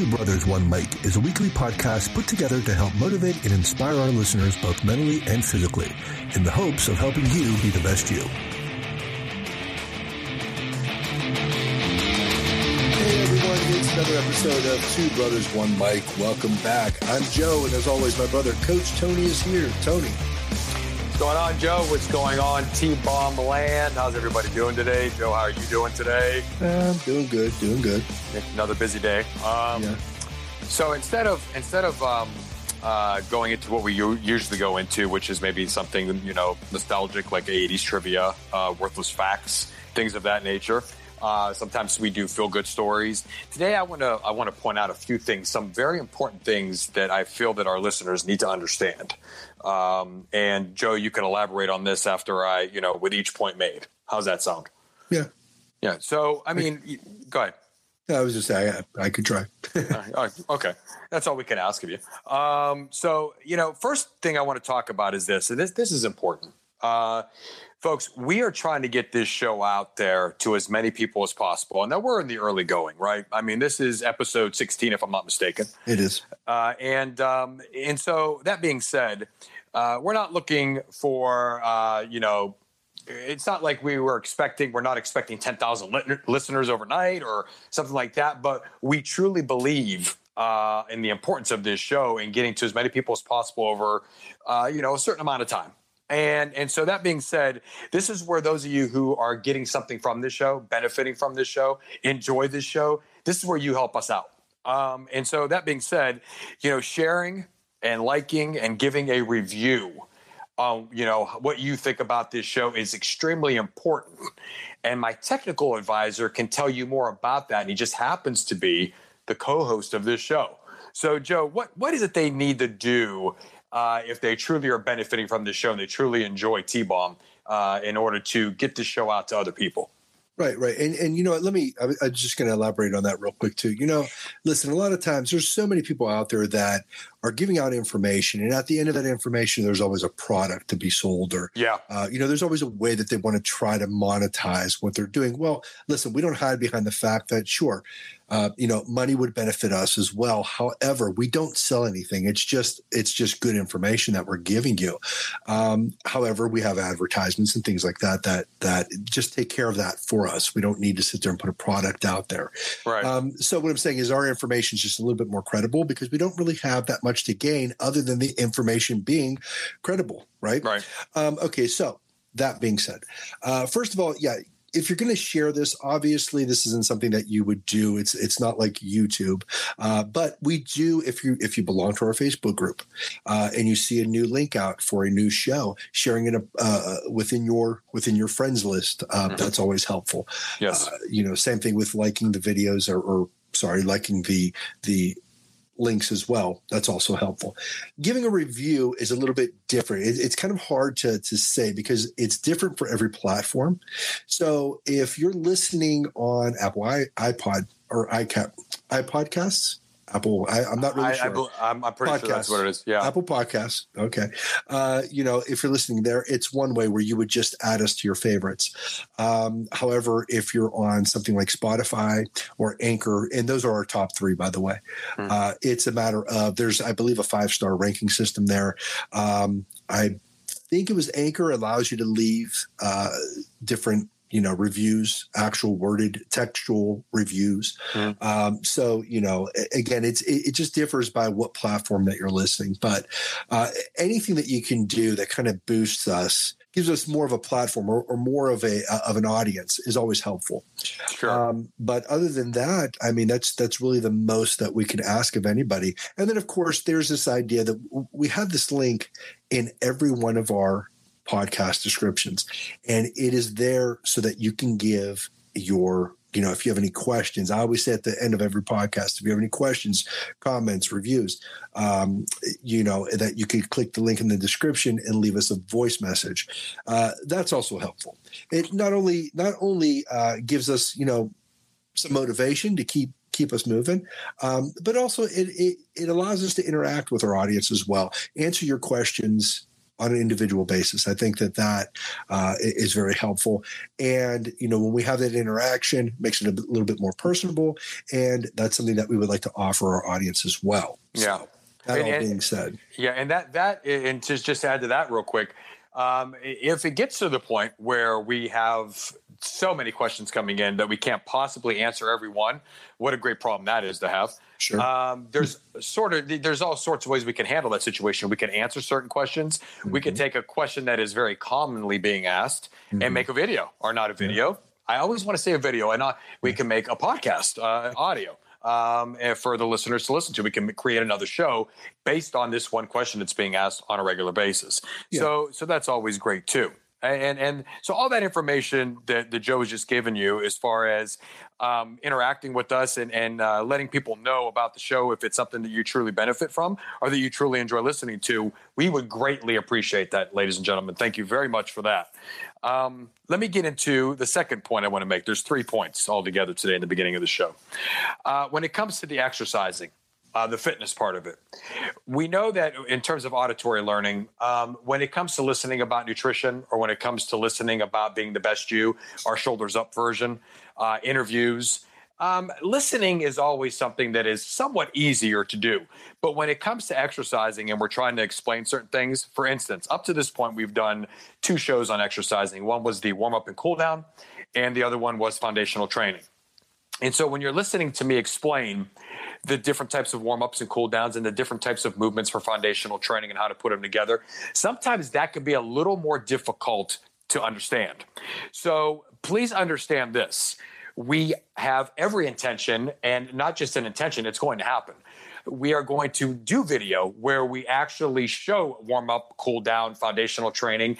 Two Brothers, One Mic is a weekly podcast put together to help motivate and inspire our listeners both mentally and physically in the hopes of helping you be the best you. Hey everyone, it's another episode of Two Brothers, One Mic. Welcome back. I'm Joe, and as always, my brother Coach Tony is here. Tony. What's going on, Joe? What's going on, T Bomb Land? How's everybody doing today? Joe, how are you doing today? I'm doing good, doing good. Another busy day. Um, Yeah. So instead of instead of um, uh, going into what we u- usually go into, which is maybe something you know nostalgic like '80s trivia, uh, worthless facts, things of that nature. Uh, sometimes we do feel good stories. Today, I want to I want to point out a few things, some very important things that I feel that our listeners need to understand. Um, and Joe, you can elaborate on this after I, you know, with each point made. How's that sound? Yeah. Yeah. So, I mean, y- go ahead. I was just saying I, I could try. Uh, okay, that's all we can ask of you. Um, so, you know, first thing I want to talk about is this, and this this is important, uh, folks. We are trying to get this show out there to as many people as possible, and now we're in the early going, right? I mean, this is episode sixteen, if I'm not mistaken. it is. Uh, and um, and so that being said, uh, we're not looking for uh, you know. It's not like we were expecting. We're not expecting ten thousand li- listeners overnight or something like that. But we truly believe uh, in the importance of this show and getting to as many people as possible over, uh, you know, a certain amount of time. And and so that being said, this is where those of you who are getting something from this show, benefiting from this show, enjoy this show. This is where you help us out. Um, and so that being said, you know, sharing and liking and giving a review on you know what you think about this show is extremely important. And my technical advisor can tell you more about that. And he just happens to be the co-host of this show. So, Joe, what what is it they need to do uh, if they truly are benefiting from this show and they truly enjoy T Bomb uh, in order to get the show out to other people? Right, right, and and you know what? Let me. I, I'm just going to elaborate on that real quick too. You know, listen. A lot of times, there's so many people out there that are giving out information, and at the end of that information, there's always a product to be sold, or Yeah, uh, you know, there's always a way that they want to try to monetize what they're doing. Well, listen, we don't hide behind the fact that sure, uh, you know, money would benefit us as well. However, we don't sell anything. It's just it's just good information that we're giving you. Um, however, we have advertisements and things like that that that just take care of that for us. We don't need to sit there and put a product out there. right. Um, so what I'm saying is our information is just a little bit more credible because we don't really have that much to gain other than the information being credible, right? right. Um, okay, so that being said, uh, first of all, yeah, if you're going to share this, obviously this isn't something that you would do. It's it's not like YouTube, uh, but we do if you if you belong to our Facebook group uh, and you see a new link out for a new show, sharing it uh, within your within your friends list, uh, Mhm. that's always helpful. Yes. Uh, you know, same thing with liking the videos or, or sorry, liking the the links as well. That's also helpful. Giving a review is a little bit different. It, it's kind of hard to to say because it's different for every platform. So if you're listening on Apple iPod or iCap iPodcasts, Apple, I, I'm not really I, sure. I, I'm pretty sure that's what it is. Yeah. Apple Podcasts. Okay. Uh, you know, if you're listening there, it's one way where you would just add us to your favorites. Um, however, if you're on something like Spotify or Anchor, and those are our top three, by the way, Hmm. uh, it's a matter of there's, I believe, a five star ranking system there. Um, I think it was Anchor allows you to leave uh, different. You know, reviews, actual worded textual reviews. Hmm. Um, so, you know, again, it's it, it just differs by what platform that you're listening. But uh, anything that you can do that kind of boosts us, gives us more of a platform or, or more of a uh, of an audience is always helpful. Sure. Um, but other than that, I mean, that's that's really the most that we can ask of anybody. And then, of course, there's this idea that w- we have this link in every one of our podcast descriptions, and it is there so that you can give your you know if you have any questions i always say at the end of every podcast if you have any questions comments reviews um, you know that you can click the link in the description and leave us a voice message. Uh, that's also helpful. It not only not only uh, gives us you know some motivation to keep keep us moving um, but also it, it it allows us to interact with our audience as well answer your questions on an individual basis. I think that that uh, is very helpful. And, you know, when we have that interaction, makes it a little bit more personable. And that's something that we would like to offer our audience as well. Yeah. So, that And- all and- being said. Yeah, and that that and to just add to that real quick, um, if it gets to the point where we have so many questions coming in that we can't possibly answer every one, what a great problem that is to have. Sure. Um, there's sort of there's all sorts of ways we can handle that situation. We can answer certain questions. We can take a question that is very commonly being asked and make a video or not a video. I always want to say a video, and not, we can make a podcast, uh, audio, um, and for the listeners to listen to. We can create another show based on this one question that's being asked on a regular basis. So, so that's always great too. And and so all that information that, that Joe has just given you, as far as um, interacting with us and and uh, letting people know about the show, if it's something that you truly benefit from or that you truly enjoy listening to, we would greatly appreciate that, ladies and gentlemen. Thank you very much for that. Um, let me get into the second point I want to make. There's three points altogether today in the beginning of the show. Uh, when it comes to the exercising, uh, the fitness part of it, we know that in terms of auditory learning, um, when it comes to listening about nutrition or when it comes to listening about being the best you, our shoulders up version, uh, interviews, um, listening is always something that is somewhat easier to do. But when it comes to exercising and we're trying to explain certain things, for instance, up to this point, we've done two shows on exercising. One was the warm up and cool down, and the other one was foundational training. And so when you're listening to me explain the different types of warm ups and cool downs and the different types of movements for foundational training and how to put them together, sometimes that can be a little more difficult to understand. So please understand this. We have every intention, and not just an intention, it's going to happen. We are going to do video where we actually show warm up, cool down, foundational training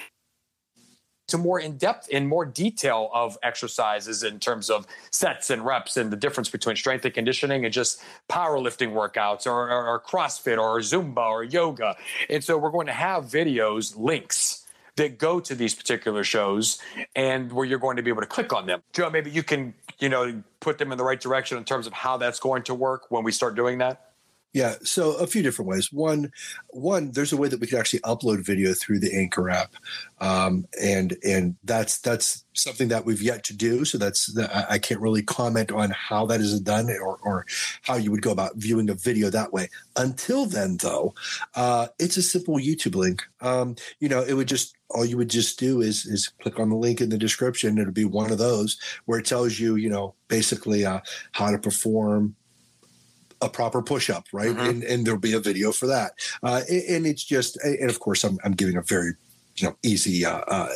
to more in depth in more detail of exercises in terms of sets and reps and the difference between strength and conditioning and just powerlifting workouts or, or, or CrossFit or Zumba or yoga. And so we're going to have videos, links that go to these particular shows and where you're going to be able to click on them. Joe, maybe you can, you know, put them in the right direction in terms of how that's going to work when we start doing that. Yeah, so a few different ways. One, one, there's a way that we can actually upload video through the Anchor app, um, and and that's that's something that we've yet to do. So that's I I can't really comment on how that is done or or how you would go about viewing a video that way. Until then, though, uh, it's a simple YouTube link. Um, you know, it would just all you would just do is is click on the link in the description. It'll be one of those where it tells you, you know, basically uh, how to perform a proper push up, right? Mhm. And, and there'll be a video for that. Uh, and, and it's just, and of course, I'm, I'm giving a very, you know, easy uh, uh,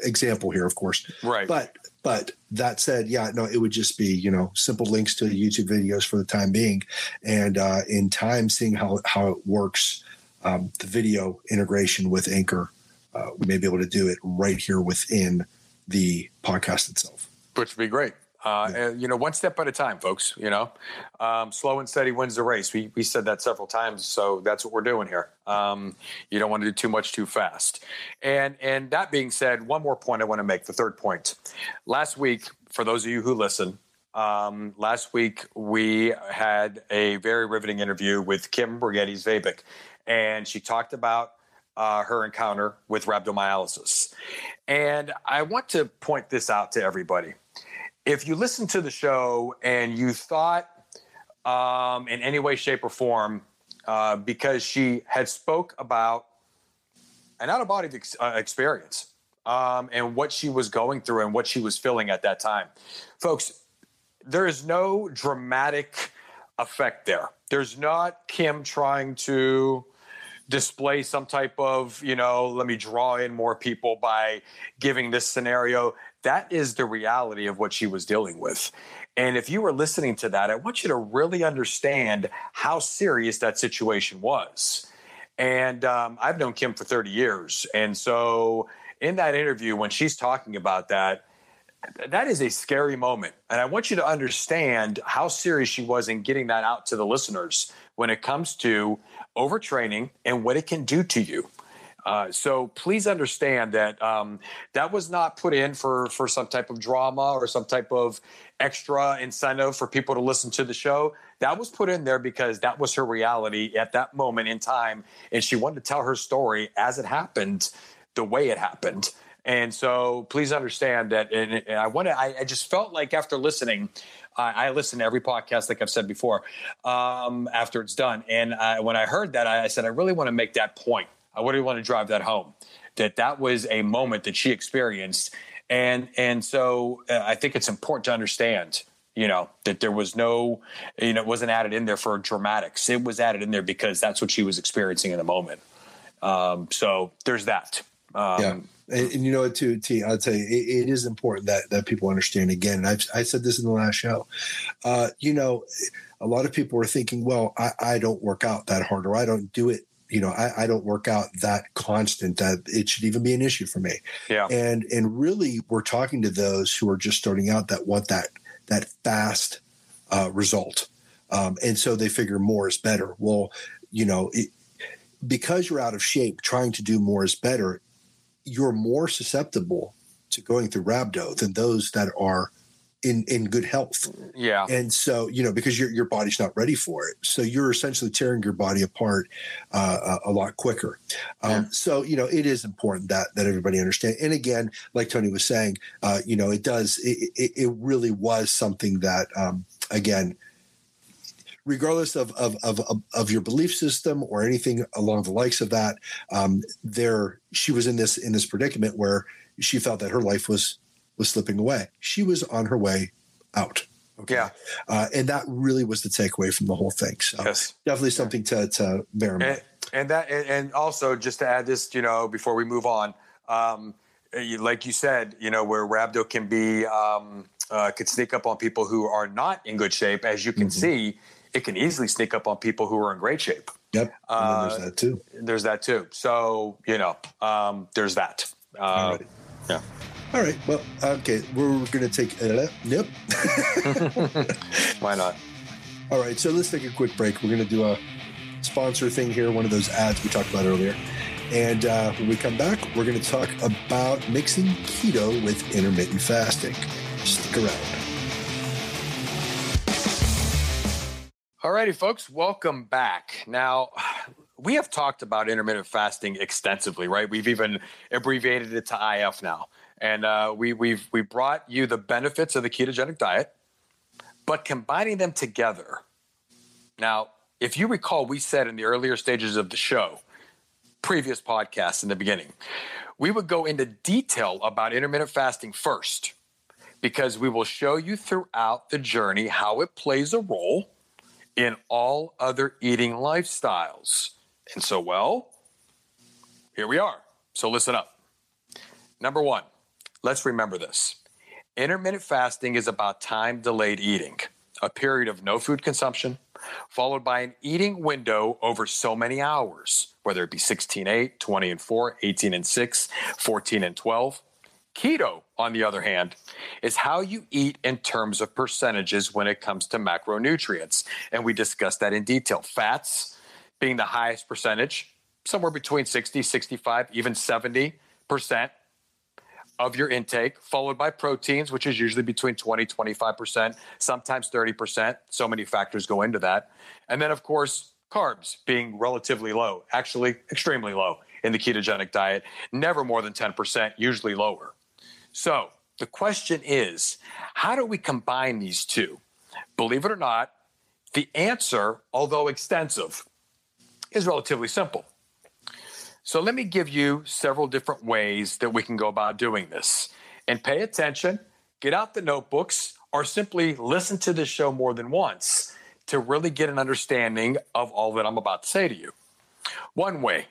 example here, of course. Right. But, but that said, yeah, no, it would just be, you know, simple links to YouTube videos for the time being. And uh, in time, seeing how, how it works, um, the video integration with Anchor, uh, we may be able to do it right here within the podcast itself. which would be great. Uh, Yeah. and, you know, one step at a time, folks. You know, um, slow and steady wins the race. We we said that several times, so that's what we're doing here. Um, you don't want to do too much too fast. And and that being said, one more point I want to make. The third point. Last week, for those of you who listen, um, last week we had a very riveting interview with Kim Brigetti's Vabik, and she talked about uh, her encounter with rhabdomyolysis. And I want to point this out to everybody. If you listen to the show and you thought um, in any way, shape, or form, uh, because she had spoke about an out of body ex- uh, experience um, and what she was going through and what she was feeling at that time, folks, there is no dramatic effect there. There's not Kim trying to display some type of, you know, let me draw in more people by giving this scenario. That is the reality of what she was dealing with. And if you were listening to that, I want you to really understand how serious that situation was. And um, I've known Kim for 30 years. And so in that interview, when she's talking about that, that is a scary moment. And I want you to understand how serious she was in getting that out to the listeners when it comes to overtraining and what it can do to you. Uh, so please understand that um, that was not put in for for some type of drama or some type of extra incentive for people to listen to the show. That was put in there because that was her reality at that moment in time, and she wanted to tell her story as it happened, the way it happened. And so please understand that. And, and I want to. I, I, just felt like after listening, I, listen to every podcast, like I've said before, um, after it's done. And I, when I heard that, I said I really want to make that point. I really want to drive that home. That that was a moment that she experienced, and and so uh, I think it's important to understand you know that there was no you know it wasn't added in there for dramatics it was added in there because that's what she was experiencing in the moment um, so there's that um, yeah and, and, you know, too, T, I'll tell you, it, it is important that that people understand. Again, and I've I said this in the last show. Uh, you know, a lot of people are thinking, well, I, I don't work out that hard, or I don't do it you know I, I, don't work out that constant that it should even be an issue for me. Yeah. And and really we're talking to those who are just starting out that want that that fast uh, result. Um, and so they figure more is better. Well you know it, because you're out of shape trying to do more is better you're more susceptible to going through rhabdo than those that are in in good health. Yeah. And so, you know, because your your body's not ready for it. So you're essentially tearing your body apart uh, a, a, lot quicker. Um, yeah. So, you know, it is important that that everybody understand. And again, like Tony was saying, uh, you know, it does it, it, it really was something that um, again regardless of, of, of, of, your belief system or anything along the likes of that, um, there she was in this in this predicament where she felt that her life was was slipping away. She was on her way out. Okay. Yeah. Uh, and that really was the takeaway from the whole thing. So yes. definitely something to, to bear in mind. And, and that, and also just to add this, you know, before we move on, um, like you said, you know, where rhabdo can be, um, uh, could sneak up on people who are not in good shape, as you can mm-hmm. see, it can easily sneak up on people who are in great shape. Yep. Uh, there's that too. There's that too. So, you know, um, there's that. Uh, yeah. All right. Well, okay. We're going to take. Uh, yep. Why not? All right. So let's take a quick break. We're going to do a sponsor thing here, one of those ads we talked about earlier. And uh, when we come back, we're going to talk about mixing keto with intermittent fasting. Stick around. All righty, folks, welcome back. Now, we have talked about intermittent fasting extensively, right? We've even abbreviated it to IF now, and uh, we, we've we brought you the benefits of the ketogenic diet, but combining them together. Now, if you recall, we said in the earlier stages of the show, previous podcasts in the beginning, we would go into detail about intermittent fasting first, because we will show you throughout the journey how it plays a role in all other eating lifestyles. And so, well, here we are. So listen up. Number one, let's remember this intermittent fasting is about time delayed eating, a period of no food consumption, followed by an eating window over so many hours, whether it be 16 8, 20 and 4, 18 and 6, 14 and 12. Keto, on the other hand, is how you eat in terms of percentages when it comes to macronutrients. And we discussed that in detail. Fats being the highest percentage, somewhere between 60, 65, even 70% of your intake, followed by proteins, which is usually between 20, 25%, sometimes 30%. So many factors go into that. And then, of course, carbs being relatively low, actually extremely low in the ketogenic diet, never more than 10%, usually lower. So the question is how do we combine these two? Believe it or not, the answer, although extensive, is relatively simple. So let me give you several different ways that we can go about doing this. And pay attention, get out the notebooks, or simply listen to this show more than once to really get an understanding of all that I'm about to say to you. One way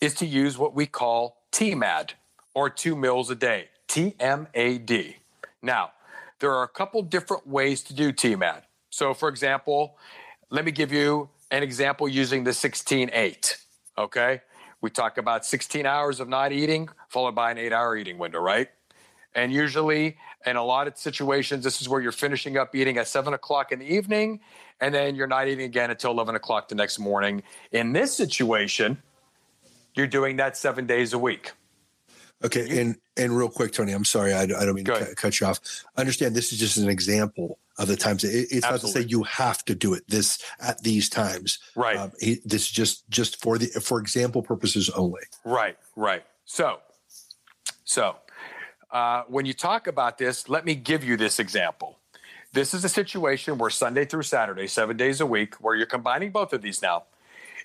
is to use what we call TMAD, or two meals a day. TMAD. Now, there are a couple different ways to do TMAD. So, for example, let me give you an example using the 16 8. Okay. We talk about 16 hours of not eating, followed by an eight hour eating window, right? And usually, in a lot of situations, this is where you're finishing up eating at seven o'clock in the evening, and then you're not eating again until 11 o'clock the next morning. In this situation, you're doing that seven days a week. Okay, and and real quick, Tony, I'm sorry, I, I don't mean to cut you off. Understand, this is just an example of the times. It, it's Absolutely. not to say you have to do it this at these times. Right. Um, this is just just for the for example purposes only. Right. Right. So, so uh, when you talk about this, let me give you this example. This is a situation where Sunday through Saturday, seven days a week, where you're combining both of these now.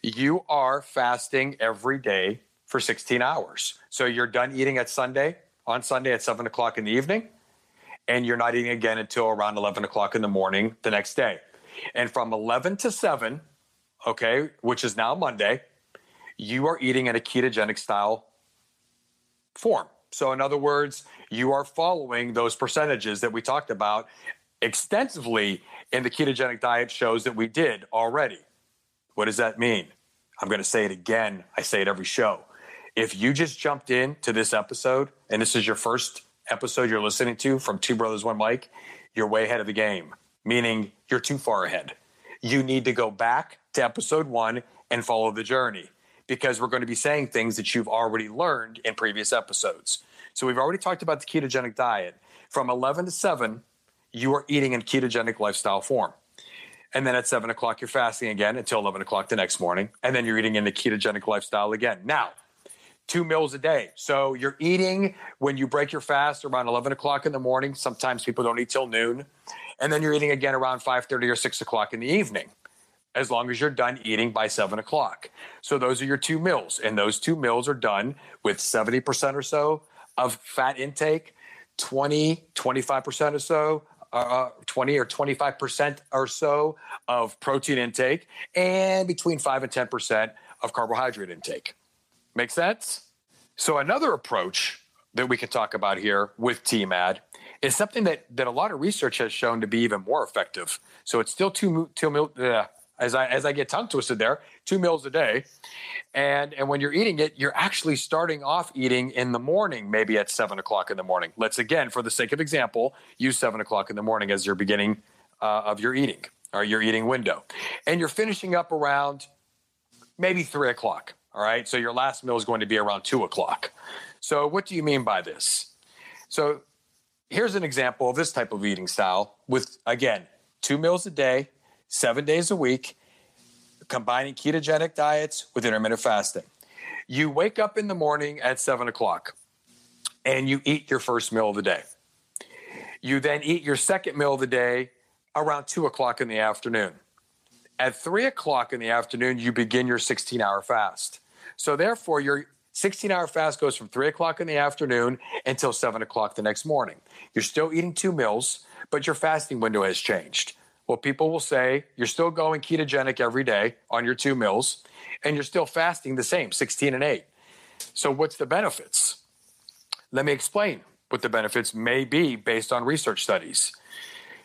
You are fasting every day for 16 hours. So you're done eating at Sunday, on Sunday at seven o'clock in the evening, and you're not eating again until around 11 o'clock in the morning the next day. And from 11 to 7, okay, which is now Monday, you are eating in a ketogenic style form. So, in other words, you are following those percentages that we talked about extensively in the ketogenic diet shows that we did already. What does that mean? I'm going to say it again. I say it every show. If you just jumped in to this episode and this is your first episode you're listening to from Two Brothers One Mic, you're way ahead of the game, meaning you're too far ahead. You need to go back to episode one and follow the journey because we're going to be saying things that you've already learned in previous episodes. So we've already talked about the ketogenic diet. From 11 to 7, you are eating in ketogenic lifestyle form. And then at seven o'clock, you're fasting again until 11 o'clock the next morning. And then you're eating in the ketogenic lifestyle again. Now, two meals a day. So you're eating when you break your fast around 11 o'clock in the morning. Sometimes people don't eat till noon. And then you're eating again around 5.30 or 6 o'clock in the evening, as long as you're done eating by 7 o'clock. So those are your two meals. And those two meals are done with 70% or so of fat intake, 20, 25% or so uh, 20 or 25% or so of protein intake and between 5 and 10% of carbohydrate intake. Make sense? So another approach that we can talk about here with TMAD is something that that a lot of research has shown to be even more effective. So it's still two two uh, as I as I get tongue twisted there, two meals a day, and and when you're eating it, you're actually starting off eating in the morning, maybe at seven o'clock in the morning. Let's again, for the sake of example, use seven o'clock in the morning as your beginning uh, of your eating or your eating window, and you're finishing up around maybe three o'clock. All right. So your last meal is going to be around two o'clock. So, what do you mean by this? So, here's an example of this type of eating style with, again, two meals a day, seven days a week, combining ketogenic diets with intermittent fasting. You wake up in the morning at seven o'clock and you eat your first meal of the day. You then eat your second meal of the day around two o'clock in the afternoon. At three o'clock in the afternoon, you begin your 16 hour fast. So therefore, your 16 hour fast goes from three o'clock in the afternoon until seven o'clock the next morning. You're still eating two meals, but your fasting window has changed. Well, people will say you're still going ketogenic every day on your two meals, and you're still fasting the same, 16 and 8. So, what's the benefits? Let me explain what the benefits may be based on research studies.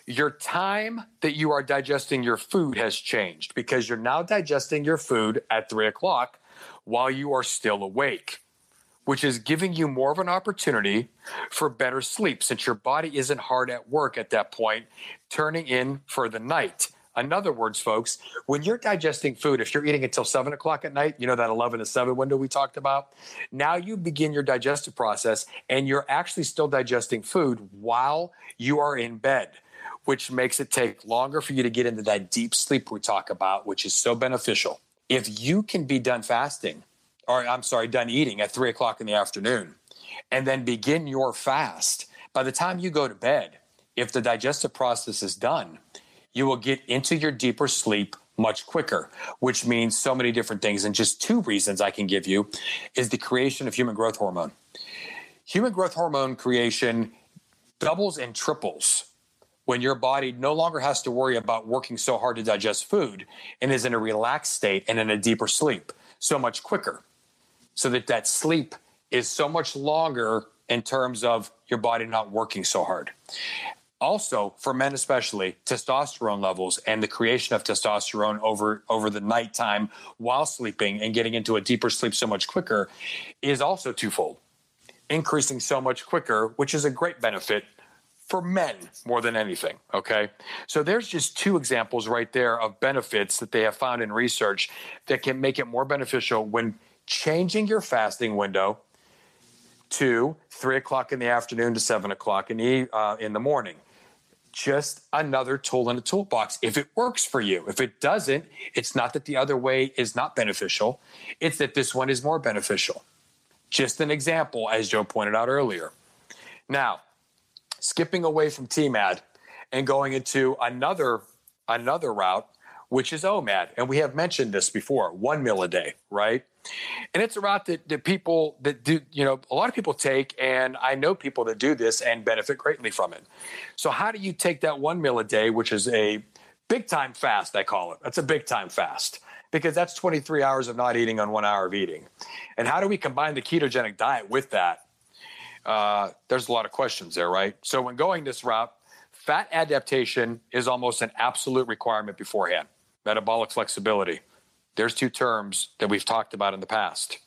Your time that you are digesting your food has changed because you're now digesting your food at three o'clock while you are still awake, which is giving you more of an opportunity for better sleep since your body isn't hard at work at that point, turning in for the night. In other words, folks, when you're digesting food, if you're eating until seven o'clock at night, you know that 11 to 7 window we talked about, now you begin your digestive process and you're actually still digesting food while you are in bed, which makes it take longer for you to get into that deep sleep we talk about, which is so beneficial if you can be done fasting, or I'm sorry, done eating at three o'clock in the afternoon, and then begin your fast, by the time you go to bed, if the digestive process is done, you will get into your deeper sleep much quicker, which means so many different things. And just two reasons I can give you is the creation of human growth hormone. Human growth hormone creation doubles and triples when your body no longer has to worry about working so hard to digest food and is in a relaxed state and in a deeper sleep so much quicker. So that that sleep is so much longer in terms of your body not working so hard. Also, for men especially, testosterone levels and the creation of testosterone over over the nighttime while sleeping and getting into a deeper sleep so much quicker is also twofold. Increasing so much quicker, which is a great benefit for men more than anything. Okay. So there's just two examples right there of benefits that they have found in research that can make it more beneficial when changing your fasting window to three o'clock in the afternoon to seven o'clock in the uh, in the morning. Just another tool in the toolbox. If it works for you, if it doesn't, it's not that the other way is not beneficial. It's that this one is more beneficial. Just an example, as Joe pointed out earlier. Now, skipping away from TMAD and going into another another route, which is OMAD, and we have mentioned this before: one meal a day, right? And it's a route that, that people that do, you know, a lot of people take, and I know people that do this and benefit greatly from it. So, how do you take that one meal a day, which is a big time fast, I call it? That's a big time fast because that's 23 hours of not eating on one hour of eating. And how do we combine the ketogenic diet with that? Uh, there's a lot of questions there, right? So, when going this route, fat adaptation is almost an absolute requirement beforehand, metabolic flexibility there's two terms that we've talked about in the past.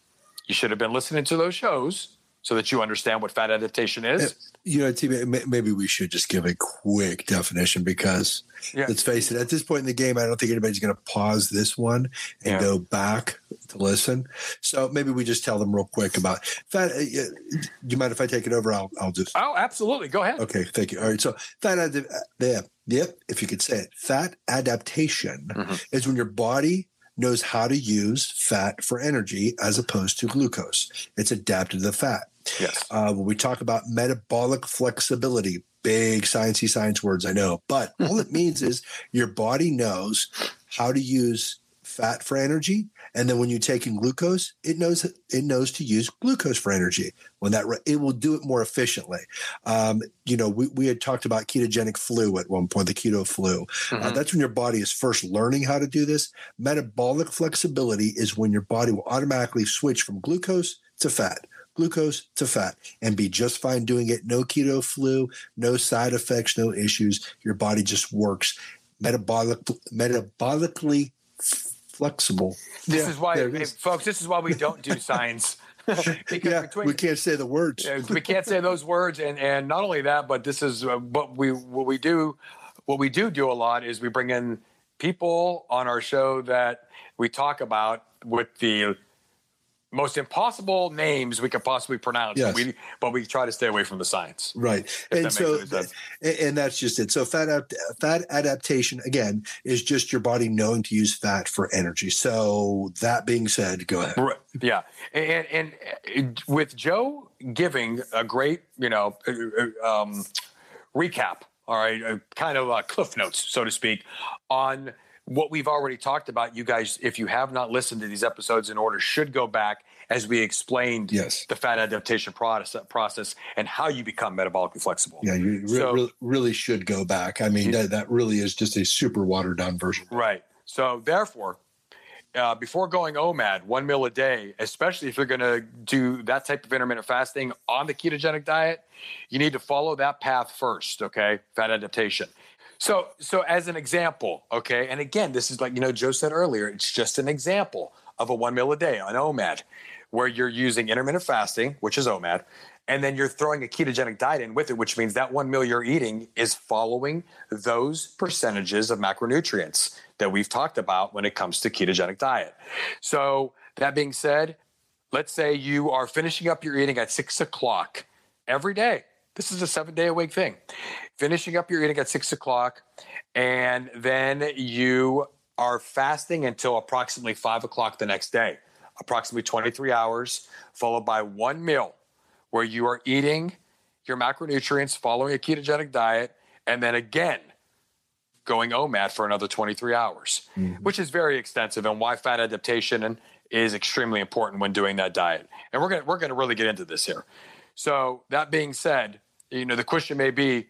You should have been listening to those shows so that you understand what fat adaptation is. You know, TV, maybe we should just give a quick definition because yeah. let's face it, at this point in the game, I don't think anybody's going to pause this one and yeah. go back to listen. So maybe we just tell them real quick about fat. Uh, do you mind if I take it over? I'll, I'll just. Oh, absolutely. Go ahead. Okay. Thank you. All right. So fat, ad- yeah, yep. If you could say it, fat adaptation mm-hmm. is when your body knows how to use fat for energy as opposed to glucose. It's adapted to the fat. Yes. Uh, when we talk about metabolic flexibility, big sciencey science words, I know, but all it means is your body knows how to use fat for energy and then when you take in glucose, it knows it knows to use glucose for energy. When that it will do it more efficiently. Um, you know, we, we had talked about ketogenic flu at one point, the keto flu. Uh, mm-hmm. Uh, that's when your body is first learning how to do this. Metabolic flexibility is when your body will automatically switch from glucose to fat glucose to fat and be just fine doing it. No keto flu, no side effects, no issues. Your body just works metabolic, metabolically flexible. This yeah, is why, hey, folks, this is why we don't do science. yeah, between, we can't say the words. we can't say those words, and and not only that, but this is uh, what we what we do. What we do do a lot is we bring in people on our show that we talk about with the most impossible names we could possibly pronounce. Yes. But, we, but we try to stay away from the science. Right. And so, and that's just it. So fat, fat adaptation, again, is just your body knowing to use fat for energy. So that being said, go ahead. Right. Yeah. And, and, and with Joe giving a great, you know, uh, uh, um, recap, all right, kind of uh, cliff notes, so to speak, on – what we've already talked about, you guys, if you have not listened to these episodes in order, should go back as we explained yes. the fat adaptation process, process and how you become metabolically flexible. Yeah, you so, really, really should go back. I mean, that, that really is just a super watered down version. Right. So, therefore, uh, before going OMAD, one meal a day, especially if you're going to do that type of intermittent fasting on the ketogenic diet, you need to follow that path first, okay? Fat adaptation. So, so as an example, okay, and again, this is like you know Joe said earlier, it's just an example of a one meal a day on OMAD, where you're using intermittent fasting, which is OMAD, and then you're throwing a ketogenic diet in with it, which means that one meal you're eating is following those percentages of macronutrients that we've talked about when it comes to ketogenic diet. So that being said, let's say you are finishing up your eating at six o'clock every day. This is a seven day a week thing finishing up your eating at six o'clock, and then you are fasting until approximately five o'clock the next day, approximately 23 hours, followed by one meal where you are eating your macronutrients, following a ketogenic diet, and then again going OMAD for another 23 hours, mm-hmm. which is very extensive and why fat adaptation is extremely important when doing that diet. And we're going to we're going to really get into this here. So, that being said, you know, the question may be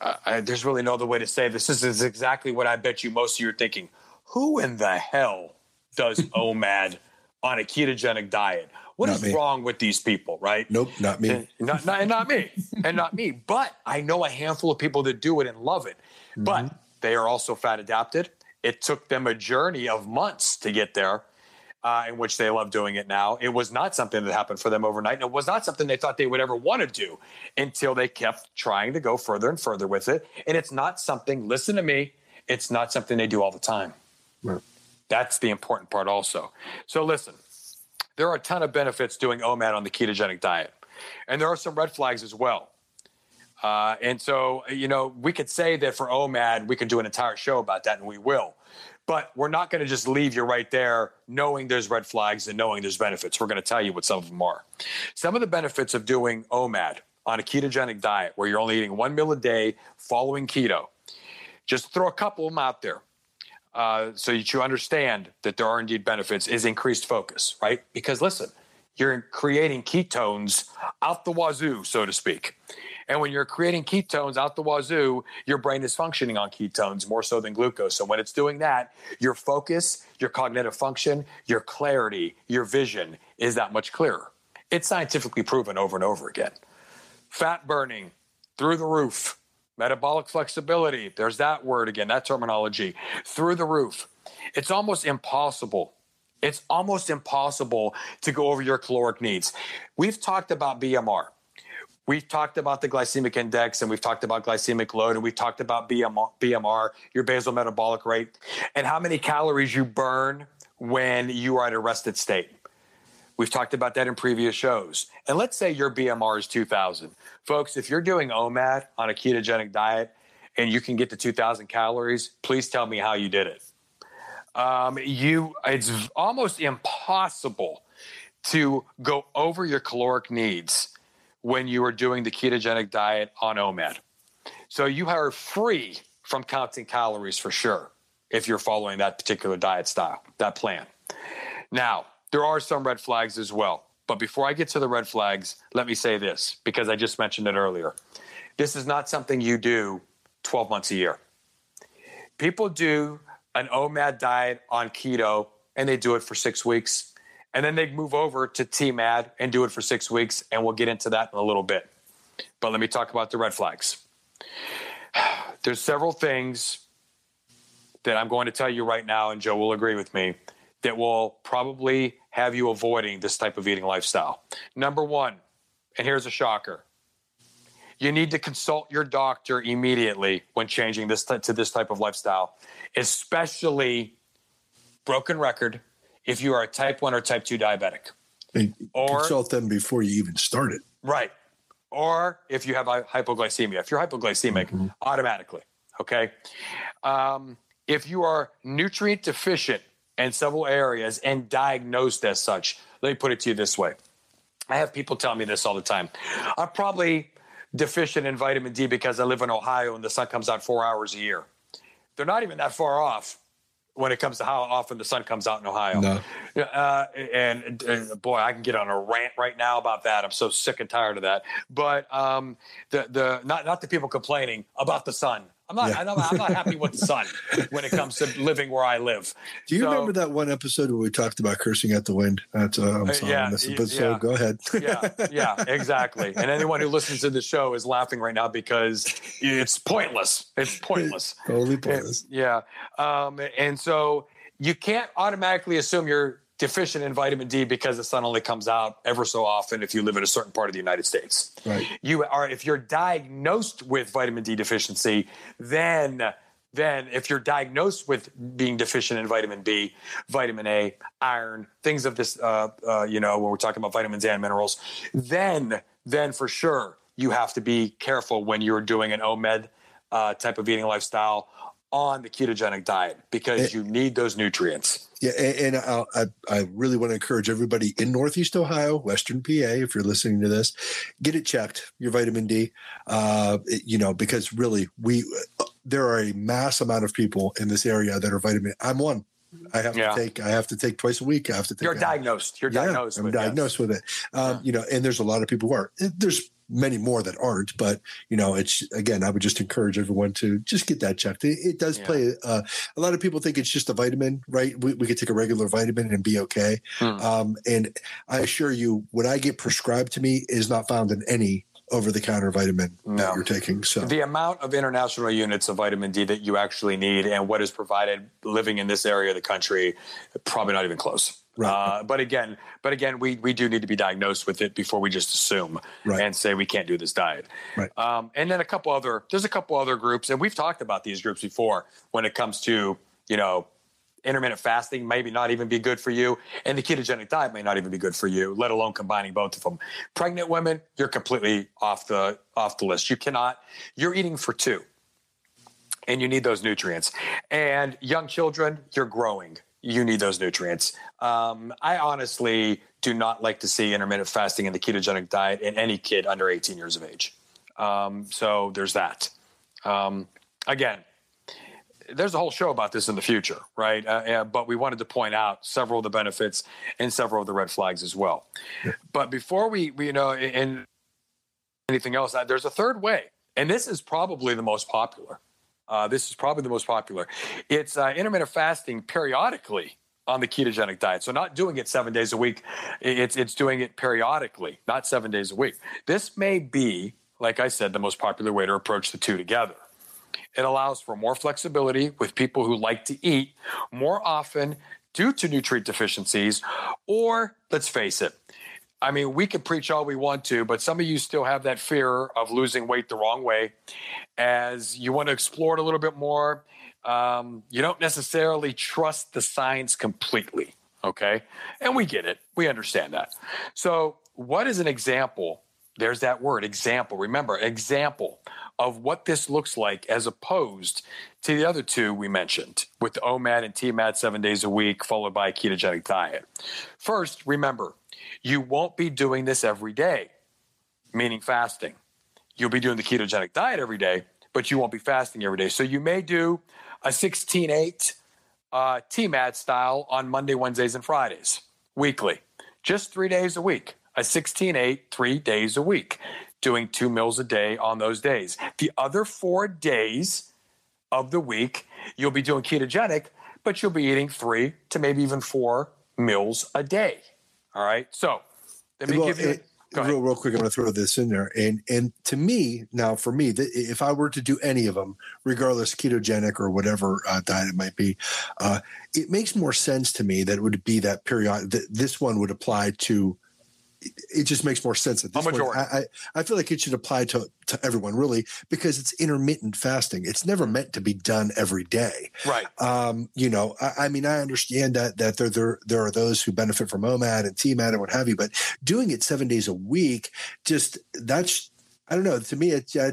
uh, there's really no other way to say this. This is exactly what I bet you most of you are thinking. Who in the hell does OMAD on a ketogenic diet? What not is me. wrong with these people, right? Nope, not me. And not, not, and not me. and not me. But I know a handful of people that do it and love it. Mm-hmm. But they are also fat adapted. It took them a journey of months to get there uh, in which they love doing it now. It was not something that happened for them overnight. And it was not something they thought they would ever want to do until they kept trying to go further and further with it. And it's not something, listen to me, it's not something they do all the time. Right. That's the important part also. So listen, there are a ton of benefits doing OMAD on the ketogenic diet, and there are some red flags as well. Uh, and so, you know, we could say that for OMAD, we can do an entire show about that, and we will. But we're not going to just leave you right there knowing there's red flags and knowing there's benefits. We're going to tell you what some of them are. Some of the benefits of doing OMAD on a ketogenic diet, where you're only eating one meal a day following keto, just throw a couple of them out there. Uh, so that you understand that there are indeed benefits is increased focus, right? Because listen, you're creating ketones out the wazoo, so to speak. And when you're creating ketones out the wazoo, your brain is functioning on ketones more so than glucose. So when it's doing that, your focus, your cognitive function, your clarity, your vision is that much clearer. It's scientifically proven over and over again. Fat burning through the roof, metabolic flexibility, there's that word again, that terminology, through the roof. It's almost impossible it's almost impossible to go over your caloric needs. We've talked about BMR. We've talked about the glycemic index and we've talked about glycemic load and we've talked about BMR, your basal metabolic rate, and how many calories you burn when you are at a rested state. We've talked about that in previous shows. And let's say your BMR is 2000. Folks, if you're doing OMAD on a ketogenic diet and you can get to 2000 calories, please tell me how you did it. Um, you, it's almost impossible to go over your caloric needs when you are doing the ketogenic diet on OMAD. So you are free from counting calories for sure if you're following that particular diet style, that plan. Now, there are some red flags as well. But before I get to the red flags, let me say this because I just mentioned it earlier. This is not something you do 12 months a year. People do an OMAD diet on keto and they do it for six weeks and then they move over to TMAD and do it for six weeks, and we'll get into that in a little bit. But let me talk about the red flags. There's several things that I'm going to tell you right now, and Joe will agree with me, that will probably have you avoiding this type of eating lifestyle. Number one, and here's a shocker you need to consult your doctor immediately when changing this to this type of lifestyle, especially broken record if you are a type 1 or type 2 diabetic. And or consult them before you even start it. Right. Or if you have hypoglycemia. If you're hypoglycemic, mm-hmm. automatically. Okay. Um, if you are nutrient deficient in several areas and diagnosed as such, let me put it to you this way. I have people tell me this all the time. I'm probably deficient in vitamin D because I live in Ohio and the sun comes out four hours a year. They're not even that far off when it comes to how often the sun comes out in Ohio. No. Uh, and, and, boy, I can get on a rant right now about that. I'm so sick and tired of that. But um, the the not not the people complaining about the sun. I'm not, yeah. I'm not, I'm not happy with the sun when it comes to living where I live. Do you so, remember that one episode where we talked about cursing at the wind? That's uh, I'm uh, sorry, yeah, this episode. Yeah, Go ahead. yeah, yeah, exactly. And anyone who listens to the show is laughing right now because it's pointless. It's pointless. totally pointless. And, yeah. Um, and so you can't automatically assume you're deficient in vitamin D because the sun only comes out ever so often if you live in a certain part of the United States. Right. You are if you're diagnosed with vitamin D deficiency, then then if you're diagnosed with being deficient in vitamin B, vitamin A, iron, things of this, uh, uh, you know, when we're talking about vitamins and minerals, then then for sure you have to be careful when you're doing an OMAD uh, type of eating lifestyle on the ketogenic diet because it, you need those nutrients. Yeah, and, and I, I really want to encourage everybody in Northeast Ohio, Western PA, if you're listening to this, get it checked, your vitamin D. Uh, you know, because really, we there are a mass amount of people in this area that are vitamin. I'm one. I have yeah. to take. I have to take twice a week. I have to take. You're diagnosed. You're yeah, diagnosed. I'm with, diagnosed yes. with it. Um, yeah. You know, and there's a lot of people who are. There's many more that aren't but you know it's again i would just encourage everyone to just get that checked it, it does yeah. play uh, a lot of people think it's just a vitamin right we, we could take a regular vitamin and be okay hmm. um, and i assure you what i get prescribed to me is not found in any over the counter vitamin no. that you're taking. So the amount of international units of vitamin D that you actually need and what is provided living in this area of the country, probably not even close. Right. Uh, but again, but again, we we do need to be diagnosed with it before we just assume right. and say we can't do this diet. Right. Um, and then a couple other there's a couple other groups, and we've talked about these groups before when it comes to you know intermittent fasting maybe not even be good for you, and the ketogenic diet may not even be good for you, let alone combining both of them. Pregnant women, you're completely off the off the list. You cannot. You're eating for two, and you need those nutrients. And young children, you're growing. You need those nutrients. Um, I honestly do not like to see intermittent fasting and the ketogenic diet in any kid under 18 years of age. Um, so there's that. Um, again, there's a whole show about this in the future, right? Uh, but we wanted to point out several of the benefits and several of the red flags as well. Yeah. But before we, we, you know, and anything else, uh, there's a third way, and this is probably the most popular. Uh, this is probably the most popular. It's uh, intermittent fasting periodically on the ketogenic diet. So not doing it seven days a week. It's it's doing it periodically, not seven days a week. This may be, like I said, the most popular way to approach the two together. It allows for more flexibility with people who like to eat more often due to nutrient deficiencies, or let's face it, I mean, we can preach all we want to, but some of you still have that fear of losing weight the wrong way. As you want to explore it a little bit more, um, you don't necessarily trust the science completely. Okay. And we get it. We understand that. So, what is an example? There's that word, example. Remember, example of what this looks like as opposed to the other two we mentioned with the OMAD and TMAD seven days a week, followed by a ketogenic diet. First, remember, you won't be doing this every day, meaning fasting. You'll be doing the ketogenic diet every day, but you won't be fasting every day. So you may do a 16 8 uh, TMAD style on Monday, Wednesdays, and Fridays weekly, just three days a week. A 16 8, three days a week doing two meals a day on those days. The other four days of the week, you'll be doing ketogenic, but you'll be eating three to maybe even four meals a day. All right. So let me well, give you. It, real, real quick, I'm going to throw this in there. And and to me, now for me, if I were to do any of them, regardless ketogenic or whatever uh, diet it might be, uh, it makes more sense to me that it would be that period. That this one would apply to it just makes more sense at this point. I, I feel like it should apply to, to everyone really because it's intermittent fasting. It's never meant to be done every day. Right. Um, you know, I, I, mean, I understand that that there, there there are those who benefit from OMAD and TMAD and what have you, but doing it seven days a week, just that's I don't know. To me, it, uh,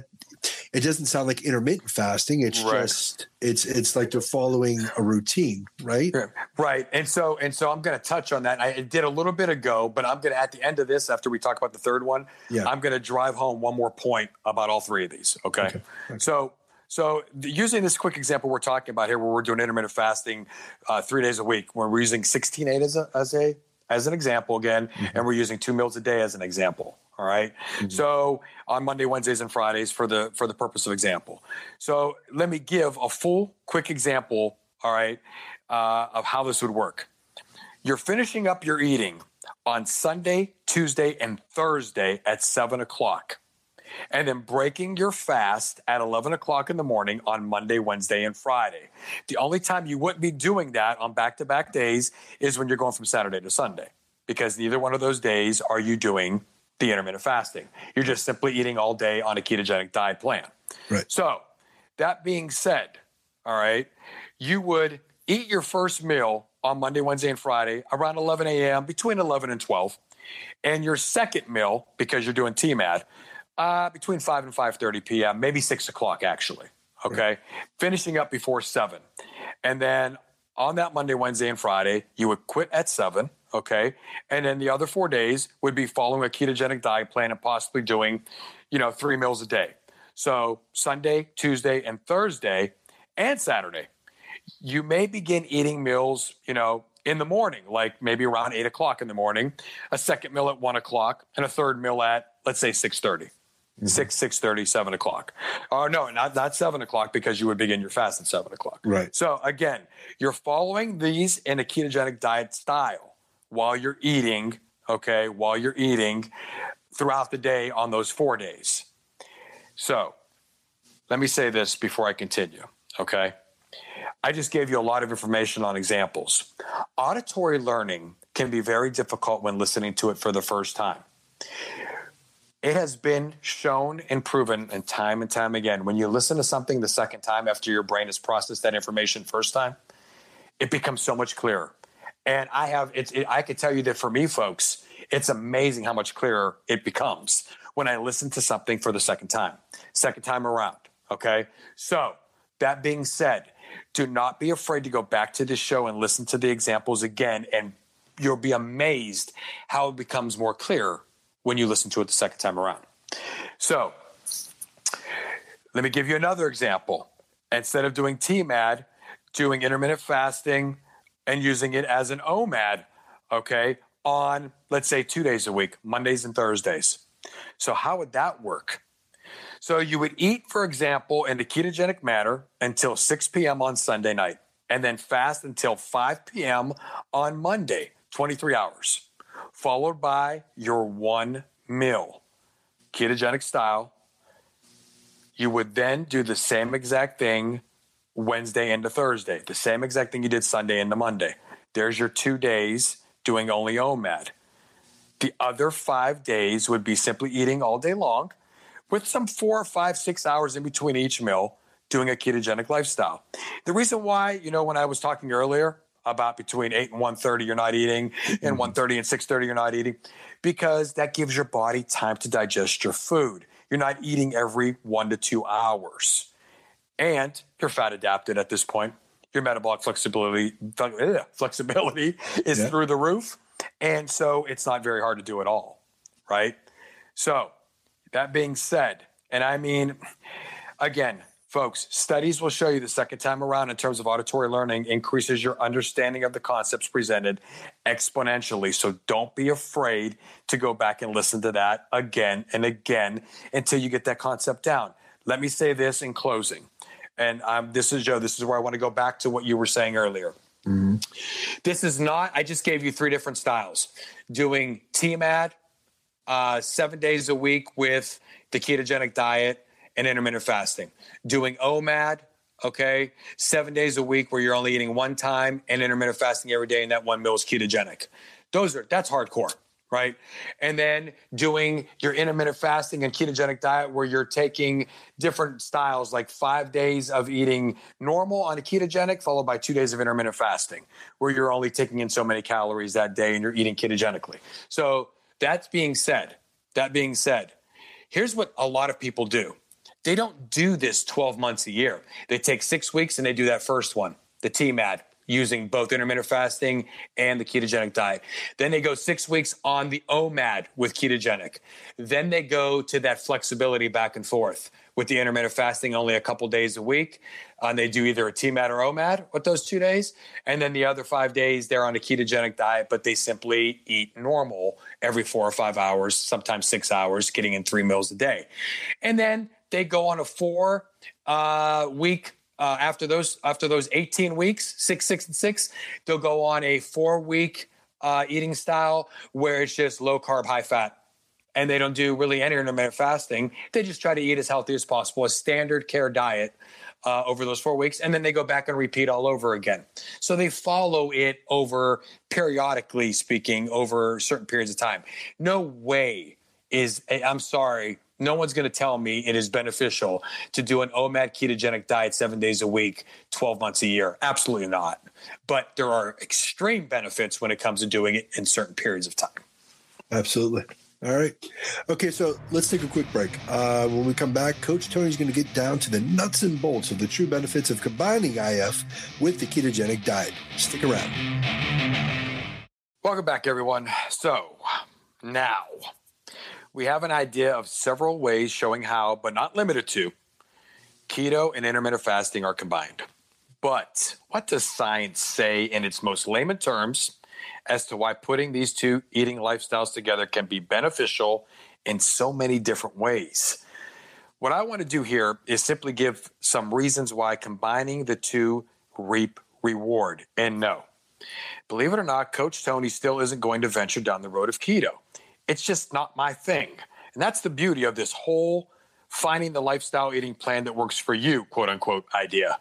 it doesn't sound like intermittent fasting. It's right. just it's it's like they're following a routine, right? Right. And so and so I'm going to touch on that. I did a little bit ago, but I'm going to at the end of this, after we talk about the third one, yeah. I'm going to drive home one more point about all three of these. Okay. okay. okay. So so using this quick example we're talking about here, where we're doing intermittent fasting uh, three days a week, where we're using 16-8 as a as a as an example again, mm-hmm. and we're using two meals a day as an example. All right? mm-hmm. So on Monday, Wednesdays, and Fridays for the for the purpose of example. So let me give a full, quick example. All right, uh, of how this would work. You're finishing up your eating on Sunday, Tuesday, and Thursday at seven o'clock. And then breaking your fast at 11 o'clock in the morning on Monday, Wednesday, and Friday. The only time you wouldn't be doing that on back to back days is when you're going from Saturday to Sunday, because neither one of those days are you doing the intermittent fasting. You're just simply eating all day on a ketogenic diet plan. Right. So, that being said, all right, you would eat your first meal on Monday, Wednesday, and Friday around 11 a.m., between 11 and 12. And your second meal, because you're doing TMAD, uh, between 5 and 5.30 p.m., maybe 6 o'clock actually, okay? Finishing up before 7. And then on that Monday, Wednesday, and Friday, you would quit at 7 Okay. And then the other four days would be following a ketogenic diet plan and possibly doing, you know, three meals a day. So Sunday, Tuesday, and Thursday and Saturday, you may begin eating meals, you know, in the morning, like maybe around eight o'clock in the morning, a second meal at one o'clock, and a third meal at, let's say, 630. Mm-hmm. 6 6 30 7 o'clock or no not not 7 o'clock because you would begin your fast at 7 o'clock right so again you're following these in a ketogenic diet style while you're eating, okay, while you're eating throughout the day on those four days. So let me say this before I continue, okay? I just gave you a lot of information on examples. Auditory learning can be very difficult when listening to it for the first time. It has been shown and proven and time and time again when you listen to something the second time after your brain has processed that information first time, it becomes so much clearer. And I have it's it, I could tell you that for me, folks, it's amazing how much clearer it becomes when I listen to something for the second time, second time around. Okay. So that being said, do not be afraid to go back to the show and listen to the examples again, and you'll be amazed how it becomes more clear when you listen to it the second time around. So let me give you another example. Instead of doing TMAD, doing intermittent fasting and using it as an OMAD, okay, on let's say two days a week, Mondays and Thursdays. So, how would that work? So, you would eat, for example, in the ketogenic manner until 6 p.m. on Sunday night, and then fast until 5 p.m. on Monday, 23 hours, followed by your one meal, ketogenic style. You would then do the same exact thing Wednesday into Thursday, the same exact thing you did Sunday into Monday. There's your two days doing only OMAD. The other five days would be simply eating all day long with some four or five, six hours in between each meal doing a ketogenic lifestyle. The reason why, you know, when I was talking earlier about between 8 and 1.30 you're not eating and 1.30 mm-hmm. and 6.30 you're not eating, because that gives your body time to digest your food. You're not eating every one to two hours. And you're fat adapted at this point your metabolic flexibility flexibility is yeah. through the roof and so it's not very hard to do at all right so that being said and i mean again folks studies will show you the second time around in terms of auditory learning increases your understanding of the concepts presented exponentially so don't be afraid to go back and listen to that again and again until you get that concept down let me say this in closing and um, this is Joe. This is where I want to go back to what you were saying earlier. Mm-hmm. This is not. I just gave you three different styles. Doing TMAD uh, seven days a week with the ketogenic diet and intermittent fasting. Doing OMAD, okay, seven days a week where you're only eating one time and intermittent fasting every day, and that one meal is ketogenic. Those are that's hardcore right? And then doing your intermittent fasting and ketogenic diet where you're taking different styles, like five days of eating normal on a ketogenic, followed by two days of intermittent fasting, where you're only taking in so many calories that day and you're eating ketogenically. So that's being said, that being said, here's what a lot of people do. They don't do this 12 months a year. They take six weeks and they do that first one, the TMAD, using both intermittent fasting and the ketogenic diet. Then they go six weeks on the OMAD with ketogenic. Then they go to that flexibility back and forth with the intermittent fasting only a couple days a week. And they do either a TMAD or OMAD with those two days. And then the other five days, they're on a ketogenic diet, but they simply eat normal every four or five hours, sometimes six hours, getting in three meals a day. And then they go on a four uh, week uh, after those after those 18 weeks, six, six, and six, they'll go on a four week uh, eating style where it's just low carb, high fat, and they don't do really any intermittent fasting. They just try to eat as healthy as possible, a standard care diet. Uh, over those four weeks, and then they go back and repeat all over again. So they follow it over periodically speaking over certain periods of time. No way is, I'm sorry, no one's going to tell me it is beneficial to do an OMAD ketogenic diet seven days a week, 12 months a year. Absolutely not. But there are extreme benefits when it comes to doing it in certain periods of time. Absolutely. All right. Okay, so let's take a quick break. Uh, when we come back, Coach Tony's going to get down to the nuts and bolts of the true benefits of combining IF with the ketogenic diet. Stick around. Welcome back, everyone. So now we have an idea of several ways showing how, but not limited to, keto and intermittent fasting are combined. But what does science say in its most layman terms as to why putting these two eating lifestyles together can be beneficial in so many different ways? What I want to do here is simply give some reasons why combining the two reap reward. And no, believe it or not, Coach Tony still isn't going to venture down the road of keto. It's just not my thing. And that's the beauty of this whole finding the lifestyle eating plan that works for you, quote unquote, idea.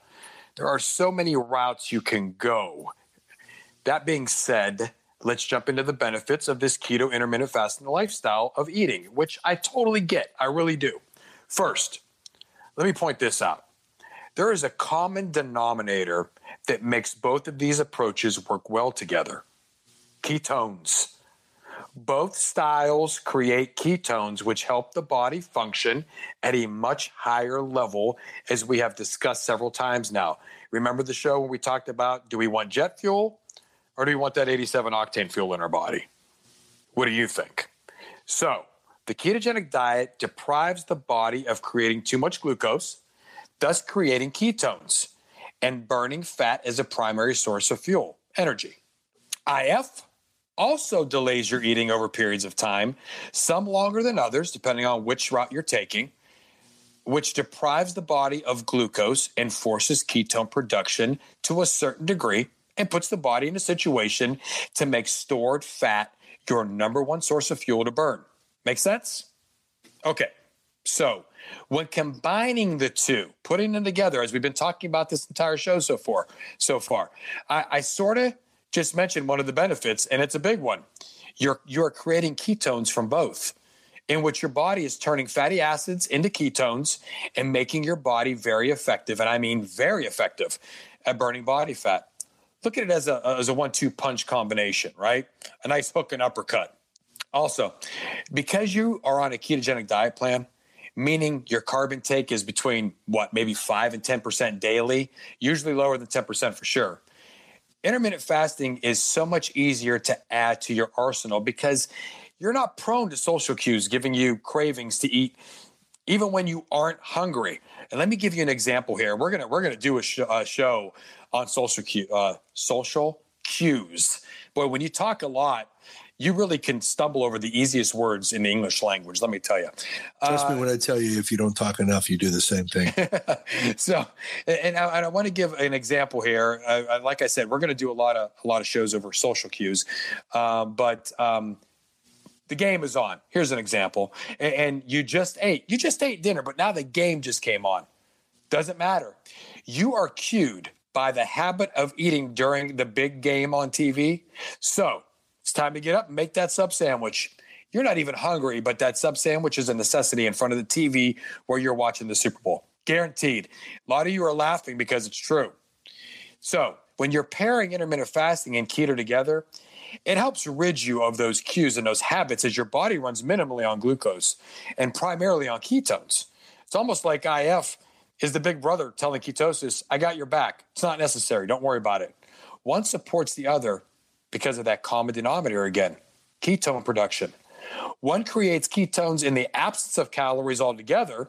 There are so many routes you can go. That being said, let's jump into the benefits of this keto intermittent fasting lifestyle of eating, which I totally get. I really do. First, let me point this out. There is a common denominator that makes both of these approaches work well together ketones. Both styles create ketones, which help the body function at a much higher level, as we have discussed several times now. Remember the show when we talked about do we want jet fuel or do we want that 87 octane fuel in our body? What do you think? So, the ketogenic diet deprives the body of creating too much glucose, thus creating ketones and burning fat as a primary source of fuel, energy. IF also delays your eating over periods of time, some longer than others, depending on which route you're taking, which deprives the body of glucose and forces ketone production to a certain degree and puts the body in a situation to make stored fat your number one source of fuel to burn. Make sense? Okay. So, when combining the two, putting them together, as we've been talking about this entire show so far, so far, I, I sort of just mentioned one of the benefits, and it's a big one. You're you're creating ketones from both, in which your body is turning fatty acids into ketones and making your body very effective, and I mean very effective at burning body fat. Look at it as a as a one-two punch combination, right? A nice hook and uppercut. Also, because you are on a ketogenic diet plan, meaning your carb intake is between what, maybe 5 and 10% daily, usually lower than 10% for sure. Intermittent fasting is so much easier to add to your arsenal because you're not prone to social cues giving you cravings to eat even when you aren't hungry. And let me give you an example here. We're gonna we're gonna do a, sh- a show on social cue, uh, social cues. Boy, when you talk a lot, you really can stumble over the easiest words in the English language. Let me tell you. Trust uh, me when I tell you, if you don't talk enough, you do the same thing. so, and I, and I, want to give an example here. Uh, like I said, we're going to do a lot of a lot of shows over social cues, um, but. Um, the game is on. Here's an example. And, and you just ate. You just ate dinner, but now the game just came on. Doesn't matter. You are cued by the habit of eating during the big game on TV. So it's time to get up and make that sub sandwich. You're not even hungry, but that sub sandwich is a necessity in front of the TV where you're watching the Super Bowl. Guaranteed. A lot of you are laughing because it's true. So, when you're pairing intermittent fasting and keto together, it helps rid you of those cues and those habits as your body runs minimally on glucose and primarily on ketones. It's almost like IF is the big brother telling ketosis, I got your back. It's not necessary. Don't worry about it. One supports the other because of that common denominator again ketone production. One creates ketones in the absence of calories altogether,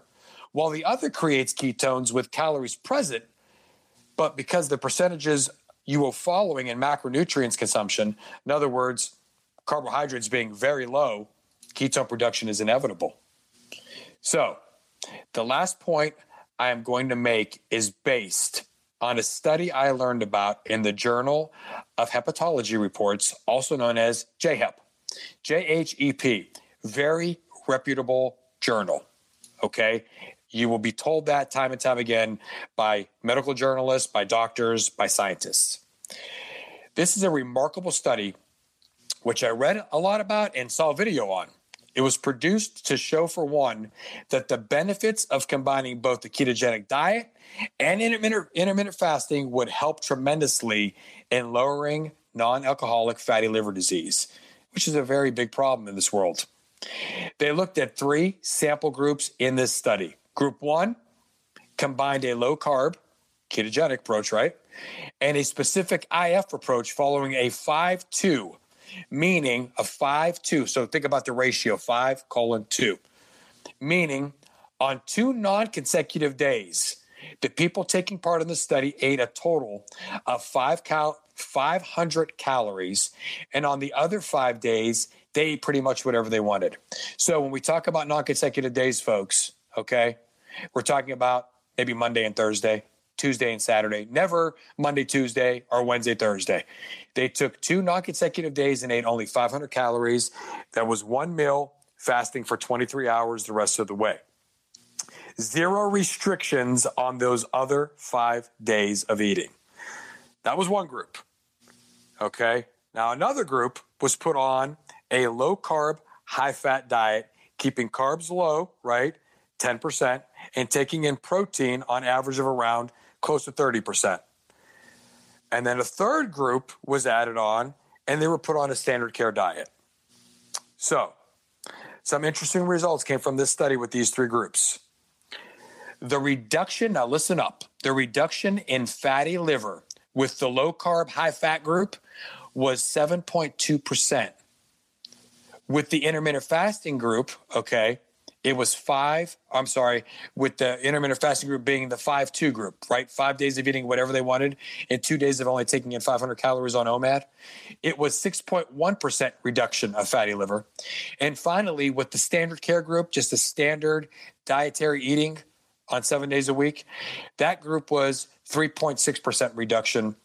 while the other creates ketones with calories present. But because the percentages you are following in macronutrients consumption, in other words, carbohydrates being very low, ketone production is inevitable. So, the last point I am going to make is based on a study I learned about in the Journal of Hepatology Reports, also known as JHEP. JHEP, very reputable journal. Okay. You will be told that time and time again by medical journalists, by doctors, by scientists. This is a remarkable study, which I read a lot about and saw video on. It was produced to show, for one, that the benefits of combining both the ketogenic diet and intermittent, intermittent fasting would help tremendously in lowering non alcoholic fatty liver disease, which is a very big problem in this world. They looked at three sample groups in this study. Group one combined a low carb, ketogenic approach, right? And a specific IF approach following a 5 2 meaning a 5 2. So think about the ratio 5 colon 2, meaning on two non consecutive days, the people taking part in the study ate a total of five cal- 500 calories. And on the other five days, they ate pretty much whatever they wanted. So when we talk about non consecutive days, folks, okay, we're talking about maybe Monday and Thursday, Tuesday and Saturday, never Monday, Tuesday, or Wednesday, Thursday. They took two non consecutive days and ate only 500 calories. That was one meal, fasting for 23 hours the rest of the way. Zero restrictions on those other five days of eating. That was one group. Okay. Now, another group was put on a low carb, high fat diet, keeping carbs low, right? 10%, and taking in protein on average of around close to 30%. And then a third group was added on, and they were put on a standard care diet. So, some interesting results came from this study with these three groups. The reduction, now listen up, the reduction in fatty liver with the low carb, high fat group was 7.2%. With the intermittent fasting group, okay, it was five. I'm sorry, with the intermittent fasting group being the five two group, right? Five days of eating whatever they wanted, and two days of only taking in 500 calories on OMAD. It was 6.1% reduction of fatty liver. And finally, with the standard care group, just a standard dietary eating on seven days a week, that group was 3.6% reduction